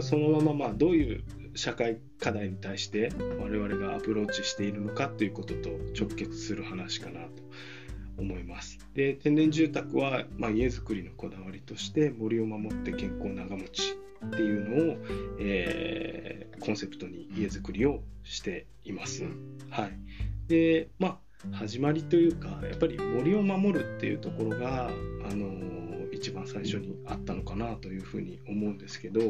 をそのまままあどういう社会課題に対して我々がアプローチしているのかということと直結する話かなと思います。で天然住宅は、まあ、家づくりのこだわりとして森を守って健康長持ちっていうのを、えー、コンセプトに家づくりをしています。はい、でまあ始まりというかやっぱり森を守るっていうところが、あのー、一番最初にあったのかなというふうに思うんですけど、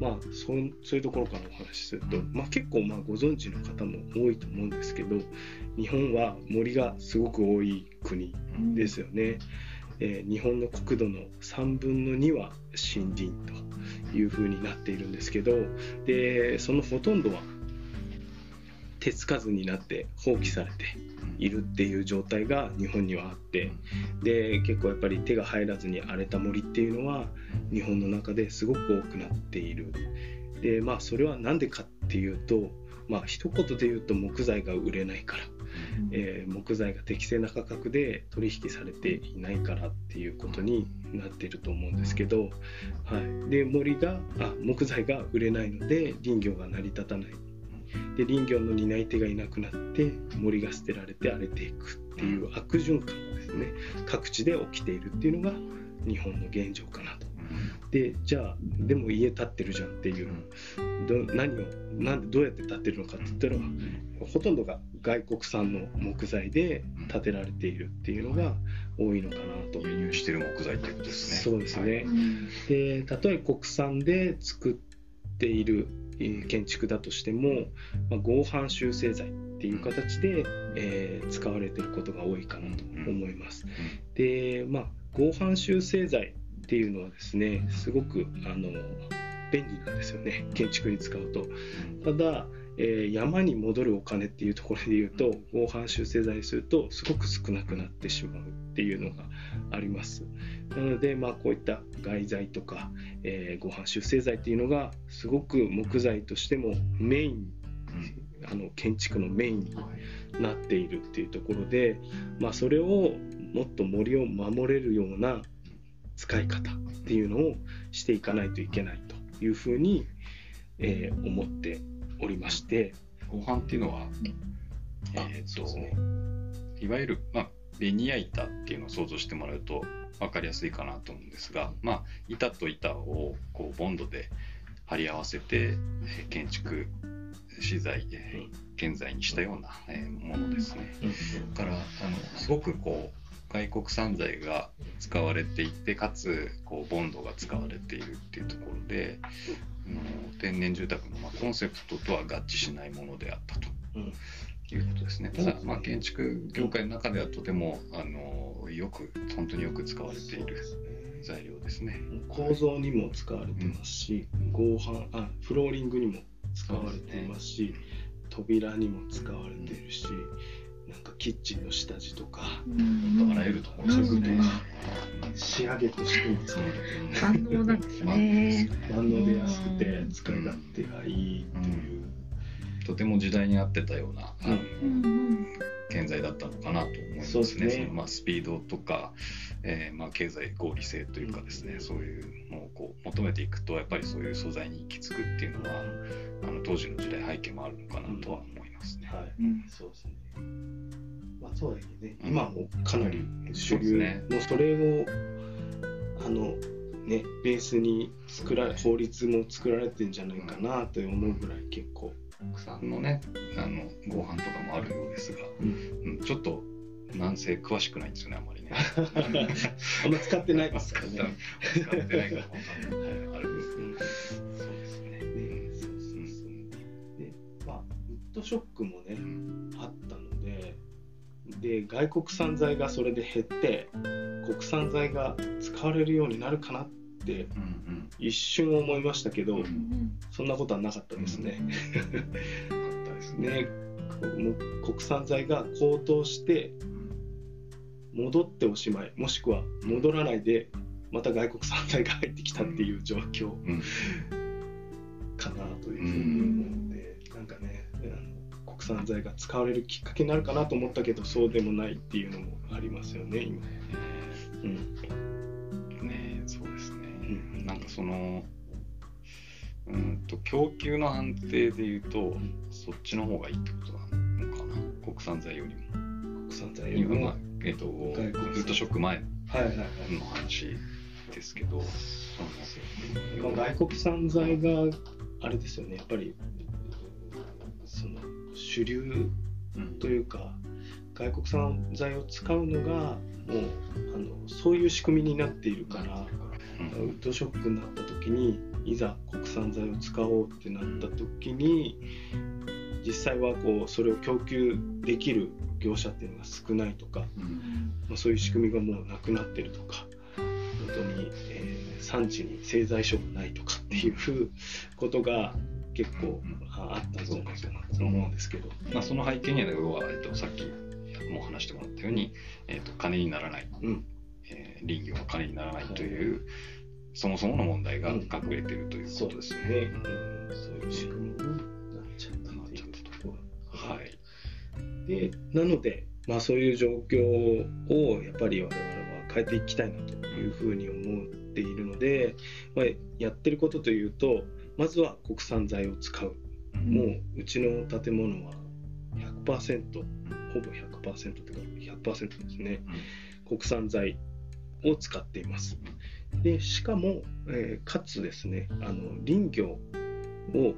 まあ、そうそういうところからお話しすると、まあ、結構まあご存知の方も多いと思うんですけど日本は森がすごく多い国ですよね。えー、日本の国土の3分の2は森林というふうになっているんですけどでそのほとんどは手つかずになって放棄されているっていう状態が日本にはあってで結構やっぱり手が入らずに荒れた森っていうのは日本の中ですごく多くなっている。でまあそれは何でかっていうとまあ一言で言うと木材が売れないから。えー、木材が適正な価格で取引されていないからっていうことになっていると思うんですけど、はい、で森があ木材が売れないので林業が成り立たないで林業の担い手がいなくなって森が捨てられて荒れていくっていう悪循環がですね各地で起きているっていうのが日本の現状かなと。でじゃあでも家建ってるじゃんっていうど何をなんでどうやって建ってるのかって言ったらほとんどが外国産の木材で建てられているっていうのが多いのかなと。輸入してる木材っていうことですね。そうですね。はい、でたとえ国産で作っている建築だとしても、まあ、合板修正材っていう形で、えー、使われていることが多いかなと思います。でまあ合板修正材っていうのはですねすごくあの便利なんですよね。建築に使うと。ただえー、山に戻るお金っていうところで言うと合板修正剤にするとすごく少なくなってしまうっていうのがあります。なのでまあこういった外材とか、えー、合板修正剤っていうのがすごく木材としてもメインあの建築のメインになっているっていうところで、まあ、それをもっと森を守れるような使い方っていうのをしていかないといけないというふうに、えー、思っておりましてご飯っていうのは、えっ、と、ね、いわゆる、まあ、ベニヤ板っていうのを想像してもらうと分かりやすいかなと思うんですが、まあ、板と板をこうボンドで貼り合わせて、え建築資材、え建材にしたような、えものですね。だからあのすごくこう外国産材が使われていてかつこうボンドが使われているっていうところで、うん、天然住宅のまあコンセプトとは合致しないものであったと。いうことですね。ただ、まあ、建築業界の中ではとても、あの、よく、本当によく使われている材料ですね。構造にも使われてますし、うん、合板、あ、フローリングにも使われていますし、すね、扉にも使われているし、なんかキッチンの下地とか、あらゆるところですね。仕上げとしても使われてる。万能なんですね。万能で安くて使い勝手がいいっていう。とても時代に合ってたような、建材だったのかなと思いますね。そねまあ、スピードとか、えー、まあ経済合理性というかですね、そういうのをこう求めていくとやっぱりそういう素材に行き着くっていうのはあの当時の時代背景もあるのかなとは思いますね。はい、そうですね。まあ、とはいえね、今もかなり主流、ね、もうそれをあのねベースに作られ法律も作られてんじゃないかなと思うぐらい結構。国産のねあのご飯とかもあるようですが、うん、ちょっとなんせ詳しくないんですよねあんまりね。あんま使ってないですからね。使ってないからはい、あるんですウッドショックもね、あったのでで外国産材がそれで減って国産材が使われるようになるかなって一瞬思いましたけど、うんうん、そんなことはなかったですね。ね国産材が高騰して戻っておしまいもしくは戻らないでまた外国産材が入ってきたっていう状況、かなというふうに思うので、うん、国産材が使われるきっかけになるかなと思ったけどそうでもないっていうのもありますよね今。うん、ねそうですね、うん、なんかそのうんと供給の安定でいうとそっちの方がいいってことなのかな？国産材よりも。国産材よりも。今まあえっ、とウ外国産ッドショック前はいはいはいの話ですけどそうなんですよまあ外国産材があれですよねやっぱりその主流うん。というか外国産材を使うのがもうあのそういう仕組みになっているからうん。ウッドショックになった時にいざ国産材を使おうってなった時に実際はこうそれを供給できる業者っていうのが少ないとか、うん。まあ、そういう仕組みがもうなくなってるとか本当に、えー産地に製材所がないとかっていうことが結構ああったんじゃないかなと思うんですけど。まあ、その背景には要は、えっと、さっきも話してもらったように、えっと、金にならない、うん。えー林業は金にならないという、そもそもの問題が隠れているというそこと。ですよね。うん、そういう仕組みになっちゃったっていうところ。はい。でなので、まあ、そういう状況をやっぱり我々は変えていきたいなというふうに思っているので、まあ、やってることというとまずは国産材を使う。もううちの建物は100%ほぼ100%というか100%ですね。国産材を使っています。でしかも、えーかつですねあの林業を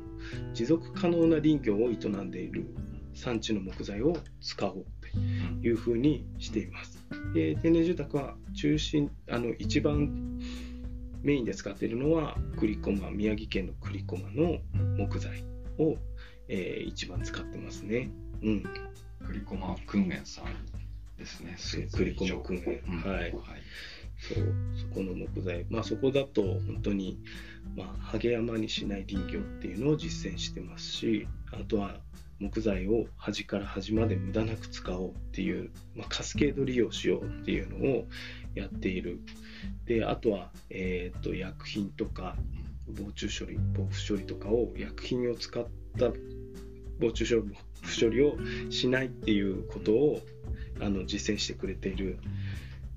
持続可能な林業を営んでいる産地の木材を使おうというふうにしています。で天然住宅は中心あの一番メインで使っているのは栗駒宮城県の栗駒の木材を、えー一番使ってますね。うん。栗駒訓練さんですね。そう栗駒訓練。うん。はい。はい。そう。そこの木材。まあそこだと本当にまあハゲ山にしない林業っていうのを実践してますしあとは木材を端から端まで無駄なく使おうっていう、まあ、カスケード利用しようっていうのをやっているであとは、えー、と薬品とか防虫処理防腐処理とかを薬品を使った防虫処理不処理をしないっていうことをあの実践してくれている。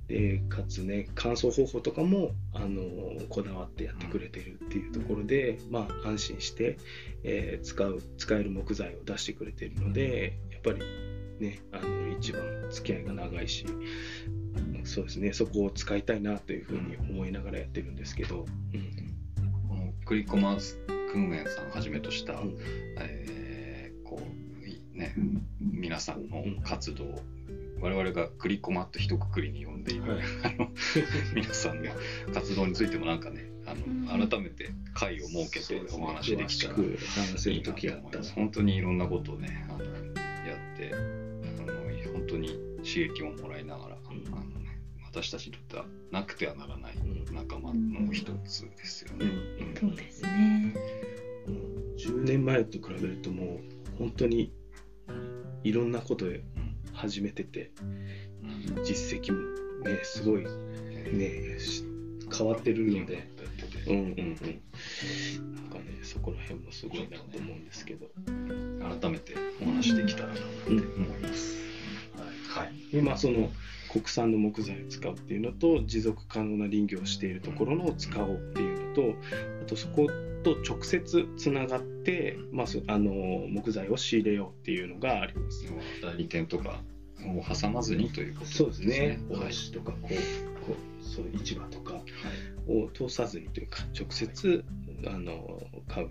でかつね乾燥方法とかもあのこだわってやってくれているっていうところで、まあ、安心して、えー使う使える木材を出してくれているのでやっぱりねあの一番付き合いが長いしそうですね。そこを使いたいなというふうに思いながらやってるんですけど、うん。この栗駒訓練さんはじめとした、うん。えーこういね、皆さんの活動、我々が栗駒と一括りに呼んでいる、はい。あの 皆さんの活動についてもなんかねあの改めて会を設けてお話できたらいいなと思います。本当にいろんなことをねあのやってあの本当に刺激をもらいながら、私たちにとってはなくてはならないうん。仲間の一つですよね。うん。そうですね。うん。10年前と比べるともう本当にいろんなことで始めててうん。実績もねすごいねし変わってるので。うんうんうん。なんかねそこら辺もすごいなと思うんですけど。改めてお話できたらなと思います。はい。でまあその国産の木材を使うっていうのと持続可能な林業をしているところのを使おうっていうのとあとそこと直接つながって、まあ、そあの木材を仕入れようっていうのがあります。代理店とかを挟まずにということそうですね。はい。卸とかこうこうそう市場とかを通さずにというか直接あの買う、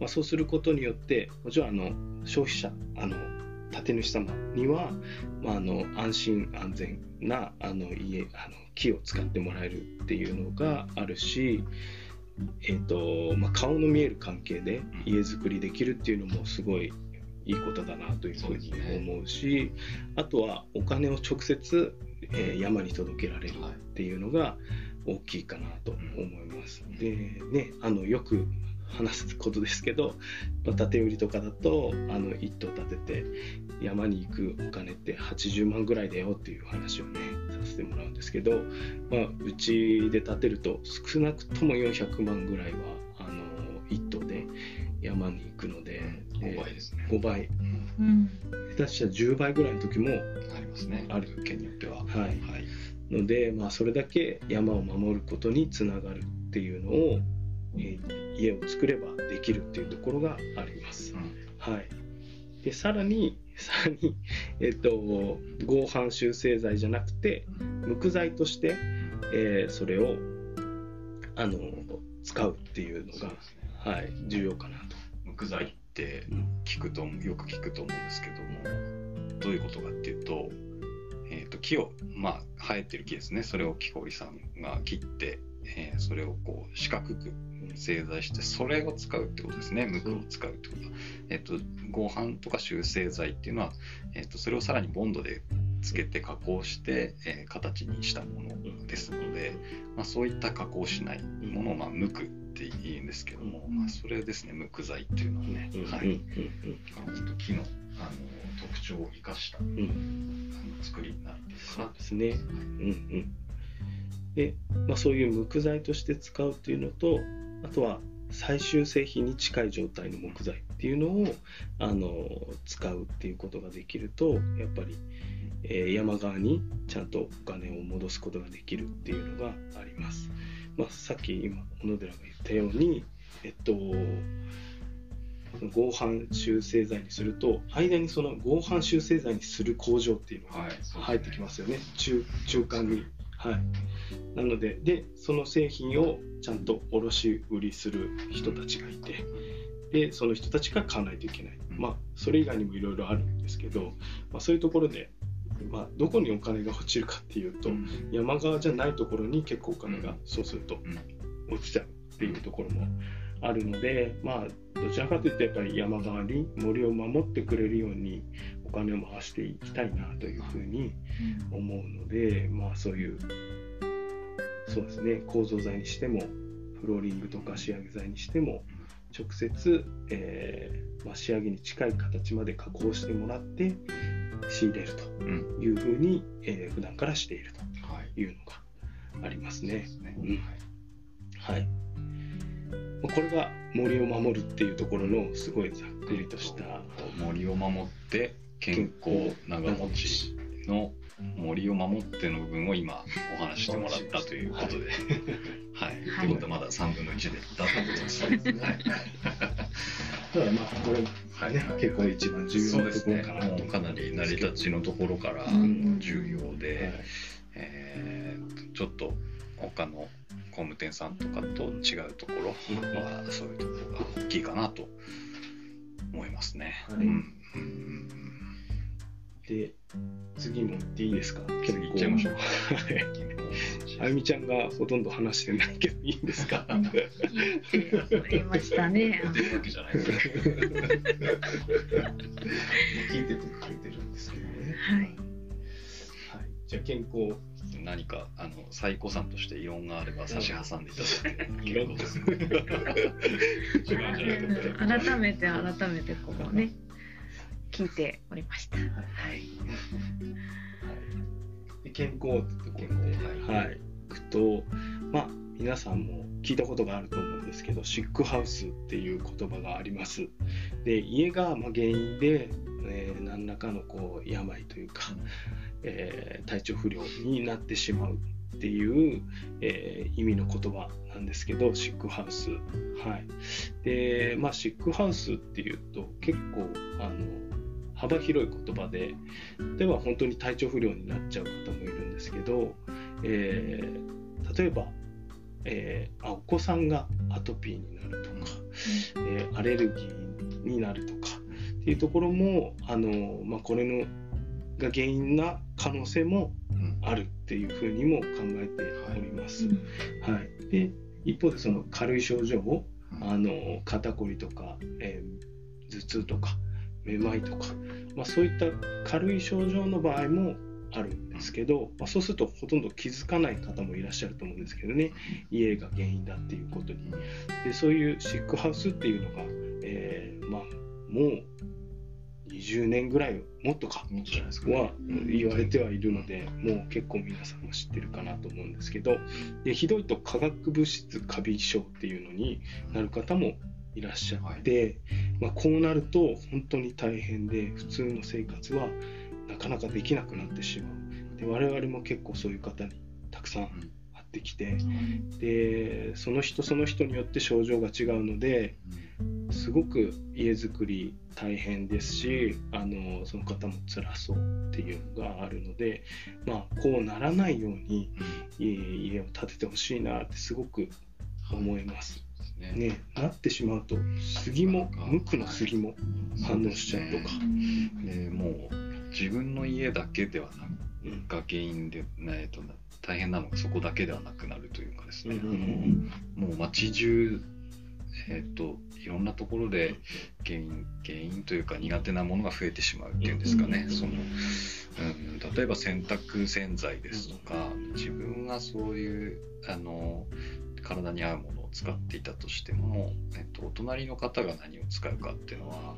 まあ、そうすることによってもちろんあの消費者あの建主様には、まあ、あの安心安全なあの家あの木を使ってもらえるっていうのがあるし、えーとまあ、顔の見える関係で家づくりできるっていうのもすごいいいことだなというふうに思うしあとはお金を直接、えー山に届けられるっていうのが大きいかなと思います。でねあのよく話すことですけど、まあ、建て売りとかだとあの一棟建てて山に行くお金って80万ぐらいだよっていう話をねさせてもらうんですけど、まあ、うちで建てると少なくとも400万ぐらいはあの一棟で山に行くので5倍ですね。5倍うんうん。下手したら10倍ぐらいの時もありますね。ある県によっては。はいはい。ので、まあ、それだけ山を守ることにつながるっていうのをえー家を作ればできるっていうところがあります。はい、でさらに さらに、えっと合板修正剤じゃなくて無垢剤として、えーそれをあの使うっていうのが、ねはい、重要かなと。無垢剤ってうん聞くとよく聞くと思うんですけどもどういうことかっていうと,、えー、と木をまあ生えてる木ですねそれを木こりさんが切って、えーそれをこう四角く製材してそれを使うってことですね。無垢を使うってこと。は、えっと合板とか修正剤っていうのは、えっとそれをさらにボンドでつけて加工して、えー形にしたものですので、まあ、そういった加工しないものを、まあ、無垢って言うんですけども、まあ、それですね。無垢剤っていうのはね、うん。はい、うん。本当木のあの特徴を生かしたあうん。うんの作りになるかそうなですね。うん。うん。で、まあ、そういう無垢材として使うっていうのと、あとは最終製品に近い状態の木材っていうのをあの使うっていうことができると、やっぱり、えー山側にちゃんとお金を戻すことができるっていうのがあります。まあ、さっき今小野寺が言ったように、えっと、合板修正剤にすると間にその合板修正剤にする工場っていうのがはい入ってきますよね。中中間に。はい。なのででその製品をちゃんと卸売りする人たちがいてでその人たちが買わないといけない。まあそれ以外にもいろいろあるんですけど、まあ、そういうところで、まあ、どこにお金が落ちるかっていうと、山側じゃないところに結構お金がそうするとうん。落ちちゃうっていうところもあるのでまあどちらかというとやっぱり山側に森を守ってくれるようにお金を回していきたいなというふうに思うのでまあそういうそうですね。構造材にしてもフローリングとか仕上げ材にしても直接、えーまあ、仕上げに近い形まで加工してもらって仕入れるとうん。いうふうに、えー普段からしているはい。というのがありますね。はい。まあこれが森を守るっていうところのすごいざっくりとした森を守って健康長持ちの森を守っての部分を今お話ししてもらったということで、はい。はい。ということはまだ3分の1でだったことですそうですねはい。ただまあこれはい。ね、結構一番重要なところかな。ともうかなり成り立ちのところからうん重要で、はいえーちょっと他の工務店さんとかと違うところはそういうところが大きいかなと思いますね。はい。うんうんで次も行っていいですか？次行っちゃいましょう。はい。あゆみちゃんがほとんど話してないけどいいんですか？聞いましたね。というわけじゃないです聞いててくれてるんですけどね。はい。はい、じゃあ健康。何かあの最古さんとして異論があれば差し挟んでいただいて。違 改めて改めてこうね聞いておりました。はい。で健康ってところで、はい、行くとまあ皆さんも聞いたことがあると思うんですけどシックハウスっていう言葉があります。で家がまあ原因で、えー何らかのこう病というか、えー体調不良になってしまうっていう、えー意味の言葉なんですけどシックハウス。はい。でまあシックハウスっていうと結構あの幅広い言葉で例えば本当に体調不良になっちゃう方もいるんですけど、えー例えば、えーあお子さんがアトピーになるとか、えーアレルギーになるとかっていうところもあの、まあ、これのが原因な可能性もうん。あるっていうふうにも考えております。はい、で一方でその軽い症状をあの肩こりとか、えー頭痛とかめまいとか、まあ、そういった軽い症状の場合もあるんですけど、まあ、そうするとほとんど気づかない方もいらっしゃると思うんですけどね。家が原因だっていうことに。でそういうシックハウスっていうのが、えーまあ、もう20年ぐらいもっとかは言われてはいるので、もう結構皆さんも知ってるかなと思うんですけど。でひどいと化学物質過敏症っていうのになる方もいらっしゃって、まあ、こうなると本当に大変で普通の生活はなかなかできなくなってしまう。で我々も結構そういう方にたくさん会っってきてでその人その人によって症状が違うのですごく家づくり大変ですしあのその方も辛そうっていうのがあるので、まあ、こうならないように家を建ててほしいなってすごく思います。ね。ね、なってしまうと杉も無垢の杉も反応しちゃうとか。でもう自分の家だけではなうん。くが原因で、えっと大変なのがそこだけではなくなるというかですね、うんあのもう街中えっといろんなところで原因原因というか苦手なものが増えてしまうっていうんですかね、うんそのうん、例えば洗濯洗剤ですとか、自分がそういうあの体に合うものを使っていたとしても、えっと、お隣の方が何を使うかっていうのは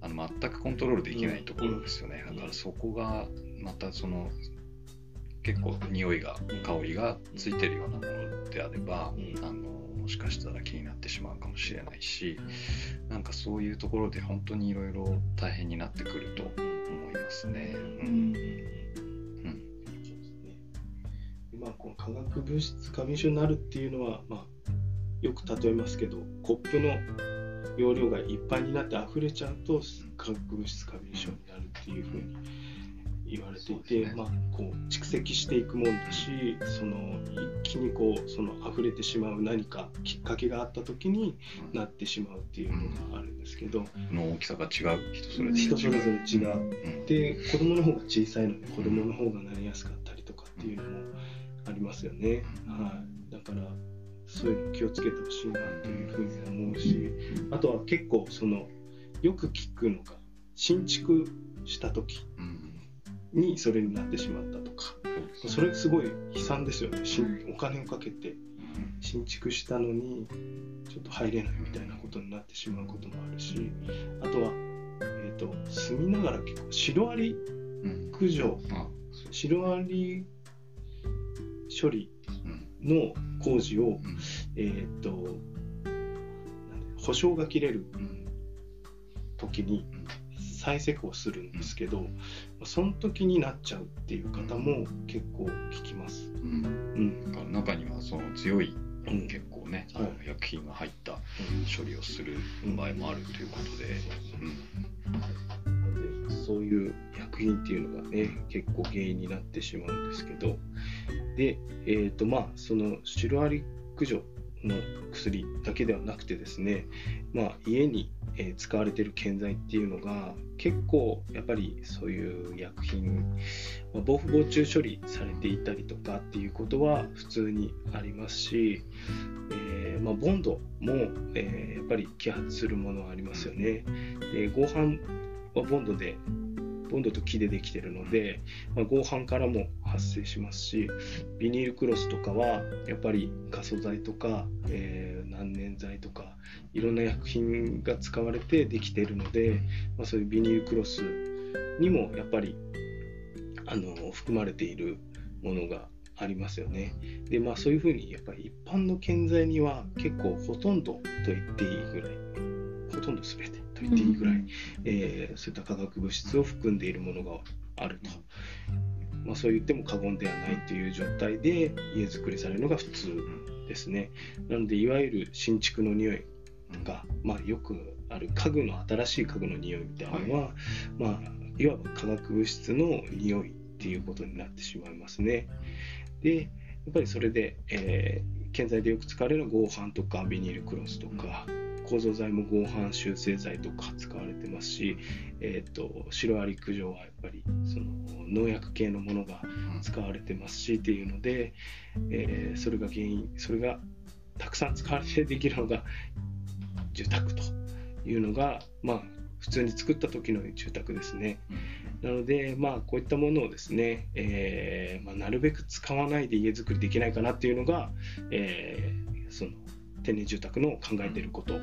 あの全くコントロールできないところですよね、うんだからそこがまたその結構匂いがうん香りがついてるようなものであれば、うんあのもしかしたら気になってしまうかもしれないしなんかそういうところで本当にいろいろ大変になってくると思いますね。うんうんまあ、この化学物質過敏症になるっていうのは、まあ、よく例えますけどコップの容量がいっぱいになって溢れちゃうと化学物質過敏症になるっていうふうに言われていて、ね。まあ、こう蓄積していくもんだしその一気にこうその溢れてしまう何かきっかけがあった時になってしまうっていうのがあるんですけど、の大きさが違う人それぞれ人それぞれ違ううん。で子供の方が小さいので子供の方がなりやすかったりとかっていうのもありますよね、はい、だからそういうの気をつけてほしいなというふうに思うしあとは結構そのよく聞くのが新築した時うん。にそれになってしまったとかそれすごい悲惨ですよね。新お金をかけて新築したのにちょっと入れないみたいなことになってしまうこともあるしあとは、えー、と住みながら結構シロアリうん。駆除。あシロアリ処理うん。の工事を、うん。えっ、と保証が切れるうん時に再施工するんですけど、その時になっちゃうっていう方も結構聞きます。うん。中にはその強いうん。結構ね、はい。薬品が入った処理をする場合もあるということで、うんそういう薬品っていうのがね結構原因になってしまうんですけどでえーとまあそのシロアリ駆除の薬だけではなくてですねまあ家にえ使われている建材っていうのが結構やっぱりそういう薬品、まあ、防腐防虫処理されていたりとかっていうことは普通にありますし、えーまあ、ボンドも、えーやっぱり揮発するものはありますよね。で合板はボンドでボンドと木でできてるので、まあ、合板からも発生しますしビニールクロスとかはやっぱりガソ剤とか、えー難燃剤とかいろんな薬品が使われてできているので、まあ、そういうビニールクロスにもやっぱりあの含まれているものがありますよね。でまあそういうふうにやっぱり一般の建材には結構ほとんどと言っていいぐらいほとんど全てと言っていいぐらい、えーそういった化学物質を含んでいるものがあると。まあ、そう言っても過言ではないという状態で家づくりされるのが普通ですね。なのでいわゆる新築の匂いが、まあ、よくある家具の新しい家具の匂いみたいなのは、まあ、いわば化学物質の匂いっていうことになってしまいますね。でやっぱりそれで、えー建材でよく使われる合板とかビニールクロスとか、構造材も合板修正剤とか使われてますし、えー、とシロアリ駆除はやっぱりその農薬系のものが使われてますしっていうので、えーそれが原因それがたくさん使われてできるのが住宅というのがまあ普通に作った時の住宅ですね。なので、まあ、こういったものをですね、えーまあ、なるべく使わないで家づくりできないかなっていうのが、えーその天然住宅の考えていること。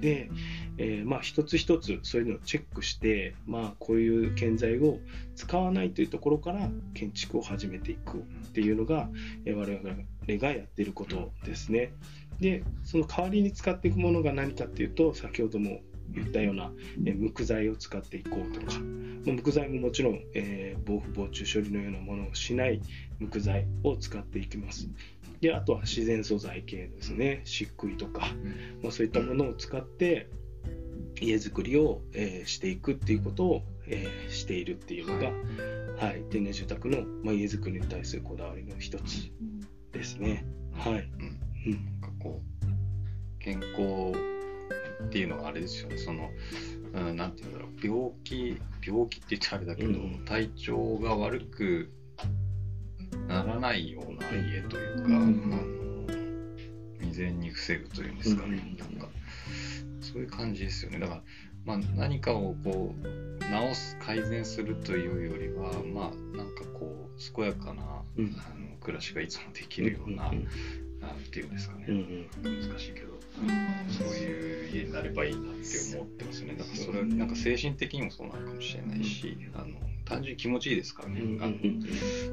で、えーまあ、一つ一つそういうのをチェックして、まあ、こういう建材を使わないというところから建築を始めていくっていうのが、えー我々がやっていることですね。でその代わりに使っていくものが何かっていうと先ほども言ったような、えー無垢材を使っていこうとか、まあ無垢材ももちろん、えー防腐防虫処理のようなものをしない無垢材を使っていきます。であとは自然素材系ですね。漆喰とか、まあ、そういったものを使って家づくりを、えーしていくっていうことを、えーしているっていうのが、はい。天然住宅の、まあ、家づくりに対するこだわりの一つですね。はい、うん。うん。なんかこう健康っていうのはあれですよね。その、うん、なんていうんだろう。病気病気って言っちゃあれだけど、うん。体調が悪くならないような家というか、うんあの未然に防ぐというんですかね、うんなんかそういう感じですよね。だから、まあ、何かをこう直す改善するというよりはまあなんかこう健やかな、うん。あの暮らしがいつもできるような、うんなんていうんですかね、難しいけど、そういう家になればいいなって思ってますよね。だからそれはなんか精神的にもそうなのかもしれないし、あの単純に気持ちいいですからね。うんあの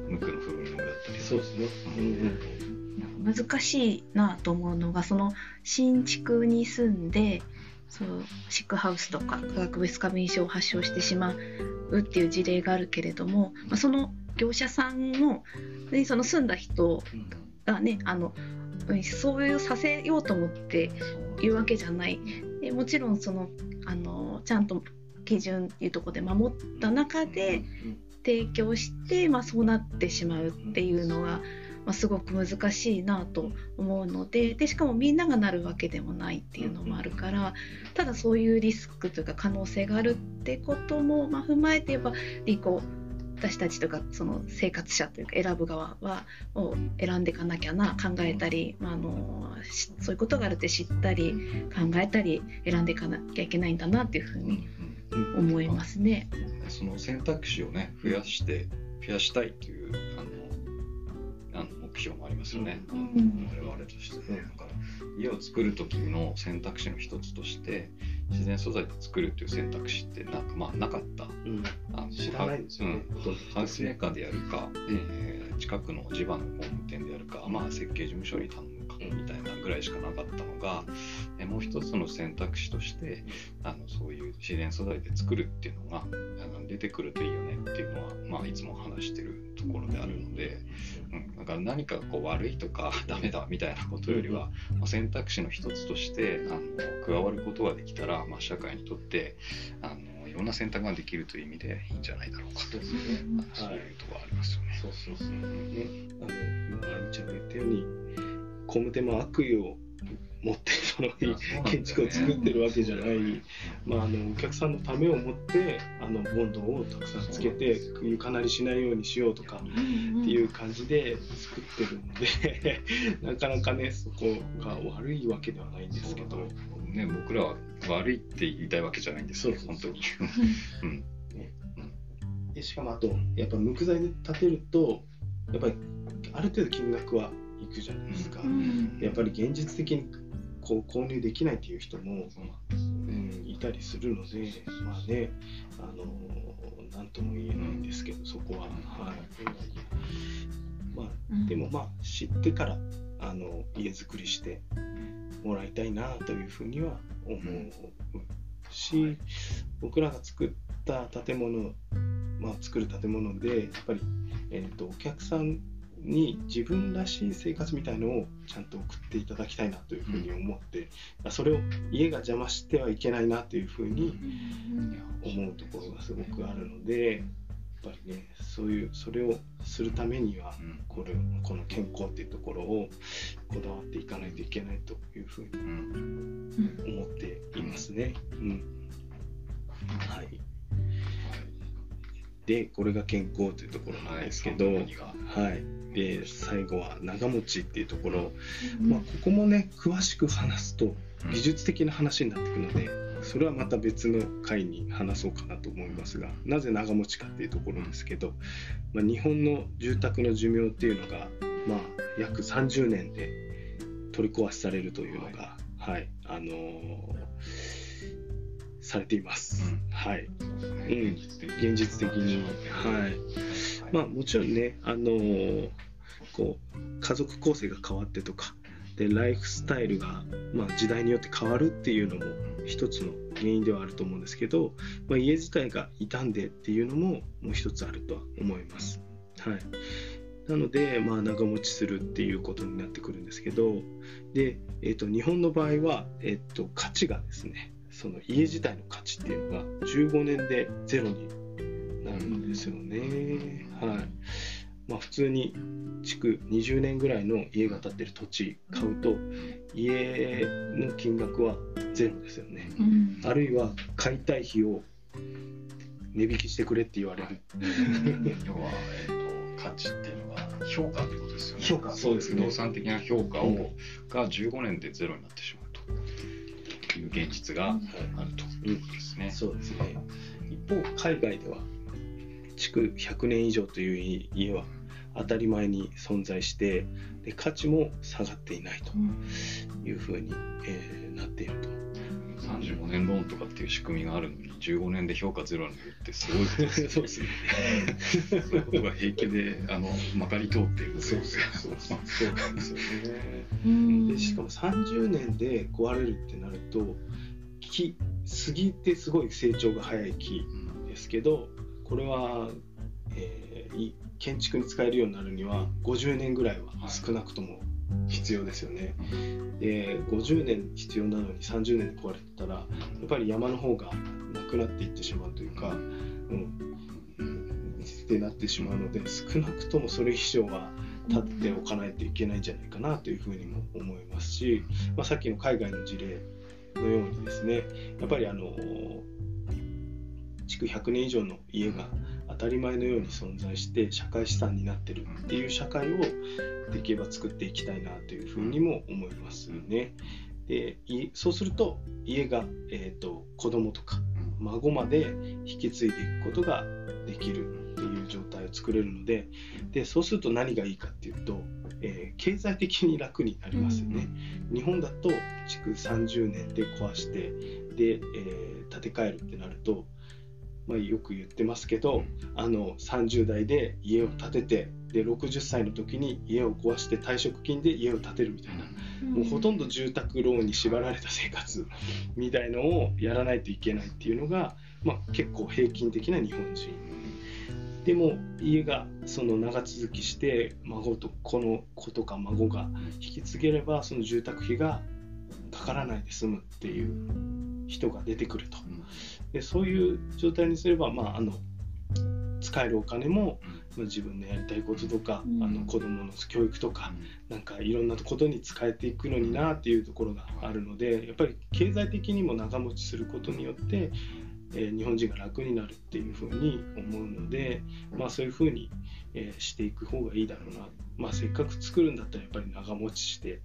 無垢の部分だったりそうですね。難しいなと思うのがその新築に住んでそうシックハウスとか化学物質過敏症を発症してしまうっていう事例があるけれども、まあ、その業者さんのでその住んだ人がねあのうんそういうさせようと思って言うわけじゃない。でもちろんそのあのちゃんと基準っていうところで守った中で提供して、まあ、そうなってしまうっていうのが、まあ、すごく難しいなと思うのででしかもみんながなるわけでもないっていうのもあるからただそういうリスクというか可能性があるってことも、まあ、踏まえて言えばリコ私たちとかその生活者というか選ぶ側はを選んでいかなきゃな考えたり、まあ、あのしそういうことがあるって知ったり考えたり選んでいかなきゃいけないんだなっていうふうに思いますね。その選択肢をね増やして増やしたいというあの標もありますよね、うん我々として。ね。だから家を作る時の選択肢の一つとして自然素材で作るという選択肢ってなんかまあなかった。うん。あの知らないですよね。うん。ハウスメーカーでやるか、えー近くの地場の工務店でやるか、まあ、設計事務所に頼むかみたいなぐらいしかなかったのが、えーもう一つの選択肢としてあのそういう自然素材で作るっていうのがあの出てくるといいよねっていうのは、まあ、いつも話してるところであるので、うん、だから何かこう悪いとか ダメだみたいなことよりは、まあ、選択肢の一つとしてあの加わることができたら、まあ、社会にとってあのいろんな選択ができるという意味でいいんじゃないだろうかとそうね。そういうところありますよね。そうそうそう。ね、あの今ちゃんが言ったように、工務店も悪意を持ってその建築を作ってるわけじゃない、まあ、あのお客さんのためを持ってあのボンドをたくさんつけて床なりしないようにしようとかっていう感じで作ってるので なかなかねそこが悪いわけではないんですけど、ね、僕らは悪いって言いたいわけじゃないんですよ、本当に。うん。でしかもあとやっぱ木材で建てるとやっぱりある程度金額はいくじゃないですか。やっぱり現実的にこう購入できないっていう人も、そうなんいたりするので、まあね、あのなんとも言えないんですけど、そこは、はい、まあ、でもまあ知ってからあの家づくりしてもらいたいなというふうには思うし、僕らが作った建物、まあ、作る建物でやっぱり、えー、とお客さんに自分らしい生活みたいのをちゃんと送っていただきたいなというふうに思って、それを家が邪魔してはいけないなというふうに思うところがすごくあるのでやっぱりねそういうそれをするためにはうん。これこの健康っていうところをこだわっていかないといけないというふうにうん。思っていますね。うん。はい、でこれが健康というところなんですけど、ははい。で最後は長持ちっていうところ、まあ、ここもね詳しく話すと技術的な話になってくるので、それはまた別の回に話そうかなと思いますがなぜ長持ちかっていうところですけど、まあ、日本の住宅の寿命っていうのが、まあ、約30年で取り壊しされるというのが、はい。あのーされています。うん。はい、現実的現実的に、はい。まあ、もちろんね、あのーこう家族構成が変わってとかでライフスタイルが、まあ、時代によって変わるっていうのも一つの原因ではあると思うんですけど、まあ、家自体が傷んでっていうのももう一つあるとは思います。はい、なので、まあ、長持ちするっていうことになってくるんですけどで、えー、と日本の場合は、えー、と価値がですねその家自体の価値っていうのが15年でゼロになるんですよね。はい。まあ、普通に築20年ぐらいの家が建ってる土地買うと家の金額はゼロですよね、うん、あるいは買いたい費を値引きしてくれって言われる。要は、えーと、価値っていうのは評価ってことですよね。評価。そうですね。不動産的な評価を、うん、が15年でゼロになってしまうという現実があるということですね、うん、そうですね。一方海外では築100年以上という家は当たり前に存在してで価値も下がっていないというふうに、えー、なっていると。35年ローンとかっていう仕組みがあるのに15年で評価ゼロになるってすごいことですね。そうですね。そういうことが平気であのまかり通っているそうそうそうそうなんですよね。でしかも30年で壊れるってなると木杉ってすごい成長が早い木ですけどこれは、えー、建築に使えるようになるには50年ぐらいは少なくとも必要ですよね。で50年必要なのに30年で壊れてたらやっぱり山の方がなくなっていってしまうというか、うん、ってなってしまうので少なくともそれ以上は立っておかないといけないんじゃないかなというふうにも思いますし、まあ、さっきの海外の事例のようにですねやっぱりあの築100年以上の家が当たり前のように存在して社会資産になってるっていう社会をできれば作っていきたいなというふうにも思いますね。でそうすると家が、えーと、子供とか孫まで引き継いでいくことができるっていう状態を作れるのででそうすると何がいいかっていうと、えー、経済的に楽になりますよね。日本だと築30年で壊してで、えー、建て替えるってなるとまあ、よく言ってますけどあの30代で家を建ててで60歳の時に家を壊して退職金で家を建てるみたいな、もうほとんど住宅ローンに縛られた生活みたいのをやらないといけないっていうのが、まあ、結構平均的な日本人。でも家がその長続きして孫とこの子とか孫が引き継げればその住宅費がかからないで済むっていう人が出てくると。でそういう状態にすれば、まあ、あの使えるお金も、まあ、自分のやりたいこととか、うん、あの子どもの教育とか、うん、なんかいろんなことに使えていくのになっていうところがあるのでやっぱり経済的にも長持ちすることによって、えー、日本人が楽になるっていうふうに思うので、まあ、そういうふうに、えー、していく方がいいだろうな、まあ、せっかく作るんだったらやっぱり長持ちして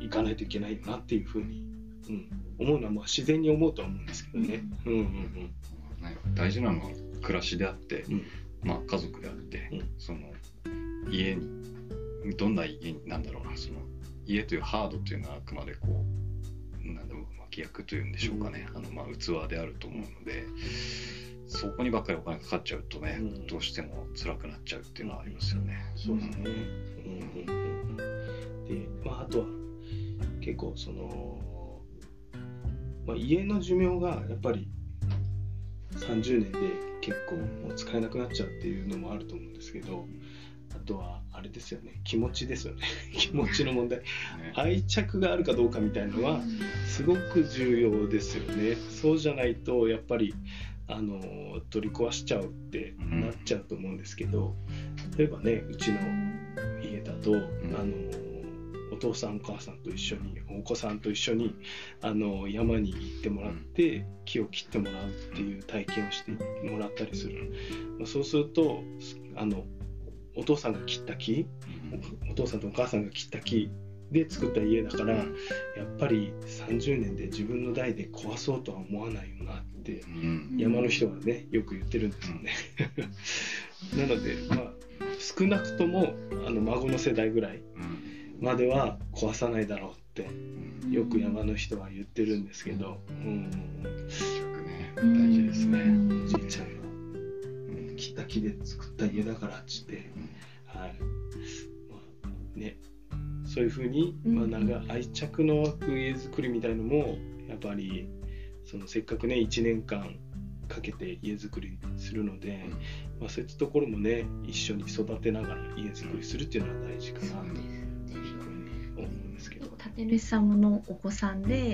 いかないといけないよなっていうふうにうん、思うのはまあ自然に思うとは思うんですけどね。うん。うんうん大事なのは暮らしであって、うん、まあ、家族であって、うん、その家にどんな家なんだろうなその家というハードというのはあくまでこうなんだろう脇役というんでしょうかね、あのまあ器であると思うので。そこにばっかりお金かかっちゃうとね、うん、どうしても辛くなっちゃうっていうのはありますよね。そうですね。うんうんうん、で、まああとは結構そのまあ、家の寿命がやっぱり30年で結構もう使えなくなっちゃうっていうのもあると思うんですけどあとはあれですよね。気持ちですよね。気持ちの問題、ね、愛着があるかどうかみたいのはすごく重要ですよね。そうじゃないとやっぱりあの取り壊しちゃうってなっちゃうと思うんですけど例えばねうちの家だと、あのお父さんお母さんと一緒にお子さんと一緒にあの山に行ってもらって木を切ってもらうっていう体験をしてもらったりする、まあ、そうするとあのお父さんが切った木お父さんとお母さんが切った木で作った家だからやっぱり30年で自分の代で壊そうとは思わないよなって山の人はねよく言ってるんですよね。なのでまあ少なくともあの孫の世代ぐらいまでは壊さないだろうってよく山の人は言ってるんですけど、うん、ね大事ですねおじいちゃん。が切った木で作った家だからっつって、はい、まあ、ねそういうふうに、まあ、なん。か愛着の湧く家づくりみたいのもやっぱりそのせっかくね1年間かけて家づくりするので、まあ、そういったところもね一緒に育てながら家づくりするっていうのは大事かなというふうに思うん。ですけど。建主さんのお子さんで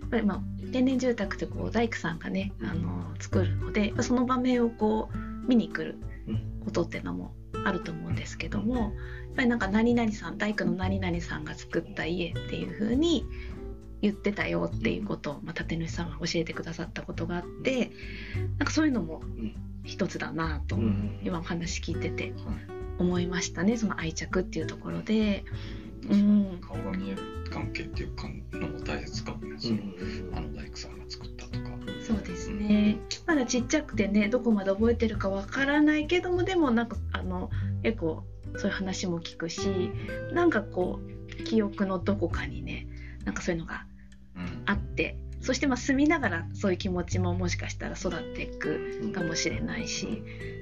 やっぱりまあ天然住宅ってこう大工さんがねあの作るのでその場面をこう見に来ることっていうのもあると思うんですけどもやっぱりなんか何々さん大工の何々さんが作った家っていう風に言ってたよっていうことを、まあ、建主さんが教えてくださったことがあってなんかそういうのも一つだなと、今お話聞いてて思いましたねその愛着っていうところで。うん、顔が見える関係っていうのも大切かもね、そのあの大工さんが作ったとかそうですね、まだちっちゃくてねどこまで覚えてるかわからないけどもでもなんかあの結構そういう話も聞くしなんかこう記憶のどこかにねなんかそういうのがあって、うん、そしてまあ住みながらそういう気持ちももしかしたら育っていくかもしれないし、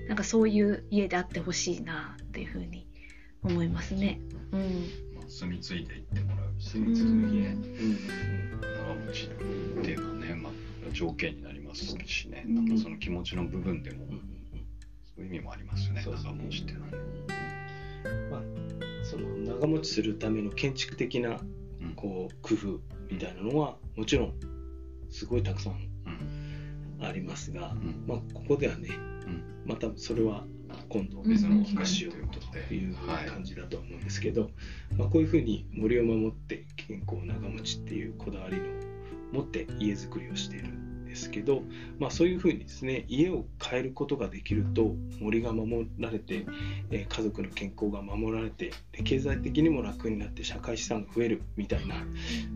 うん、なんかそういう家であってほしいなっていうふうに思いますね。うん、まあ、住み継いでいってもらう住み継ぐ家、うん、長持ちっていうのはね、まあ、条件になりますしね、なんかその気持ちの部分でも、そういう意味もありますよね、長持ちっていうの。はね。まあ、その長持ちするための建築的なこう工夫みたいなのはもちろんすごいたくさんありますが、まあ、ここではね、またそれは今度別のお話しようという感じだと思うんですけど、まあ、こういうふうに森を守って健康長持ちっていうこだわりの持って家づくりをしているですけど、まあ、そういうふうにですね家を変えることができると森が守られて、えー、家族の健康が守られてで経済的にも楽になって社会資産が増えるみたいな、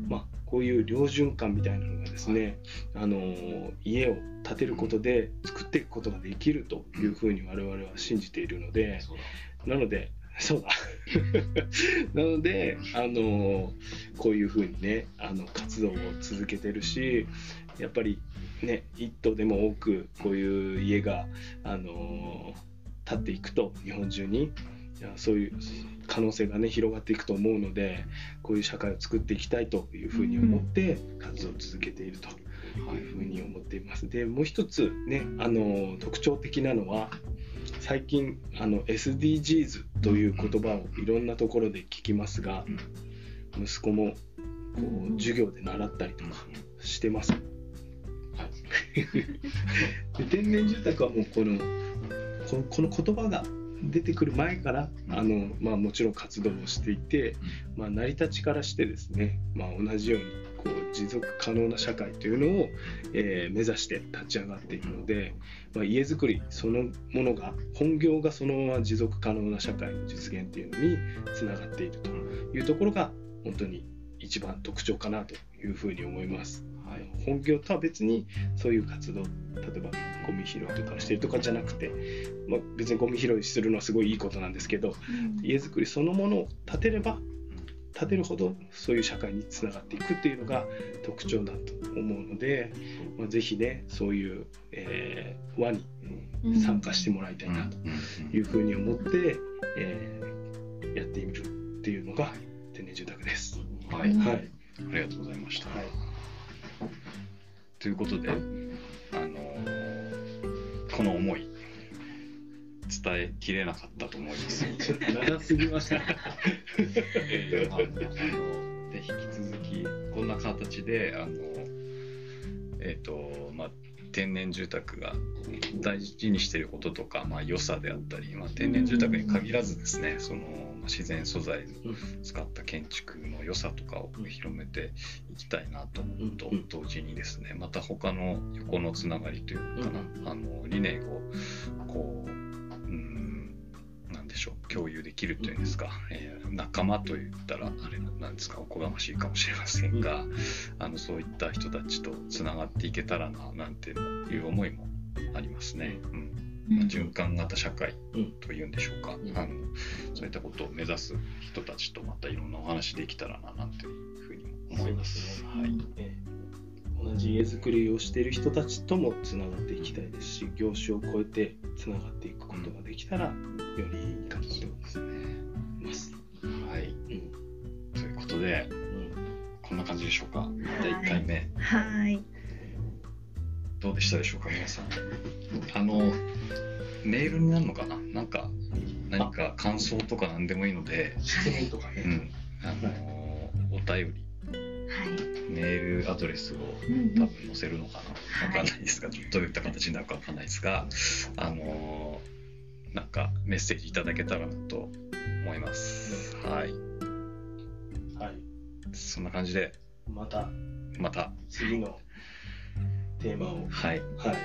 まあ、こういう良循環みたいなのがですね、あのー、家を建てることで作っていくことができるというふうに我々は信じているのでなのでそうだ なのであのこういうふうにねあの活動を続けてるしやっぱりね一棟でも多くこういう家があの建っていくと日本中にそういう可能性がね広がっていくと思うのでこういう社会を作っていきたいというふうに思って活動を続けているというふうに思っています。でもう一つねあの特徴的なのは最近あの SDGs という言葉をいろんなところで聞きますが息子もこう授業で習ったりとかしてます。はい、天然住宅はもうこのこの言葉が出てくる前からあの、まあ、もちろん活動をしていて、まあ、成り立ちからしてですね、まあ、同じようにこう持続可能な社会というのを、えー、目指して立ち上がっているので、まあ、家づくりそのものが本業がそのまま持続可能な社会の実現っていうのにつながっているというところが本当に一番特徴かなというふうに思います。はい、本業とは別にそういう活動例えばゴミ拾いとかしてるとかじゃなくて、まあ、別にゴミ拾いするのはすごいいいことなんですけど、うん、家づくりそのものを建てれば建てるほどそういう社会につながっていくっていうのが特徴だと思うので、まあ、ぜひねそういう、えー、輪に参加してもらいたいなというふうに思って、えー、やってみるっていうのが天然住宅です。はい、はい、ありがとうございました。はい。ということで、あのこの思い伝えきれなかったと思います。長すぎました。えー、まあ、あので引き続きこんな形であのえっ、ー、とまあ天然住宅が大事にしていることとか、まあ、良さであったり、まあ、天然住宅に限らずですねその自然素材を使った建築の良さとかを広めていきたいなと思うと同時にですねまた他の横のつながりというかなあの理念をこうでしょう。共有できるというんですか、えー、仲間といったらあれなんですか。おこがましいかもしれませんがあのそういった人たちとつながっていけたらななんていう思いもありますね。うん。まあ、循環型社会というんでしょうか、うん、あのそういったことを目指す人たちとまたいろんなお話できたらななんていうふうに思います。ね、はい。えー、同じ家づくりをしている人たちともつながっていきたいですし業種を超えてつながっていくことができたら、よりいいかと思います。はい、うん、ということで、うん、こんな感じでしょうか？第1回目。はい。どうでしたでしょうか皆さん？あのメールになるのかな？なんか何か感想とか何でもいいので、質問とかね、うん、あのーお便りはい。メールアドレスをうん多分載せるのかな、わかんないですが、どういった形になるかわかんないですが、あのーなんかメッセージいただけたらなと思います。はい。はい、そんな感じで、また。また、次の。テーマを、はい。はい、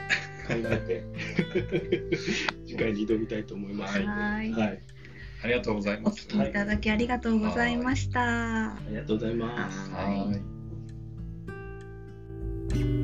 考えて。次回に挑みたいと思います。はい。はい。はい、ありがとうございおます。聞きいただきありがとうございました。ありがとうございます。はいはい thank you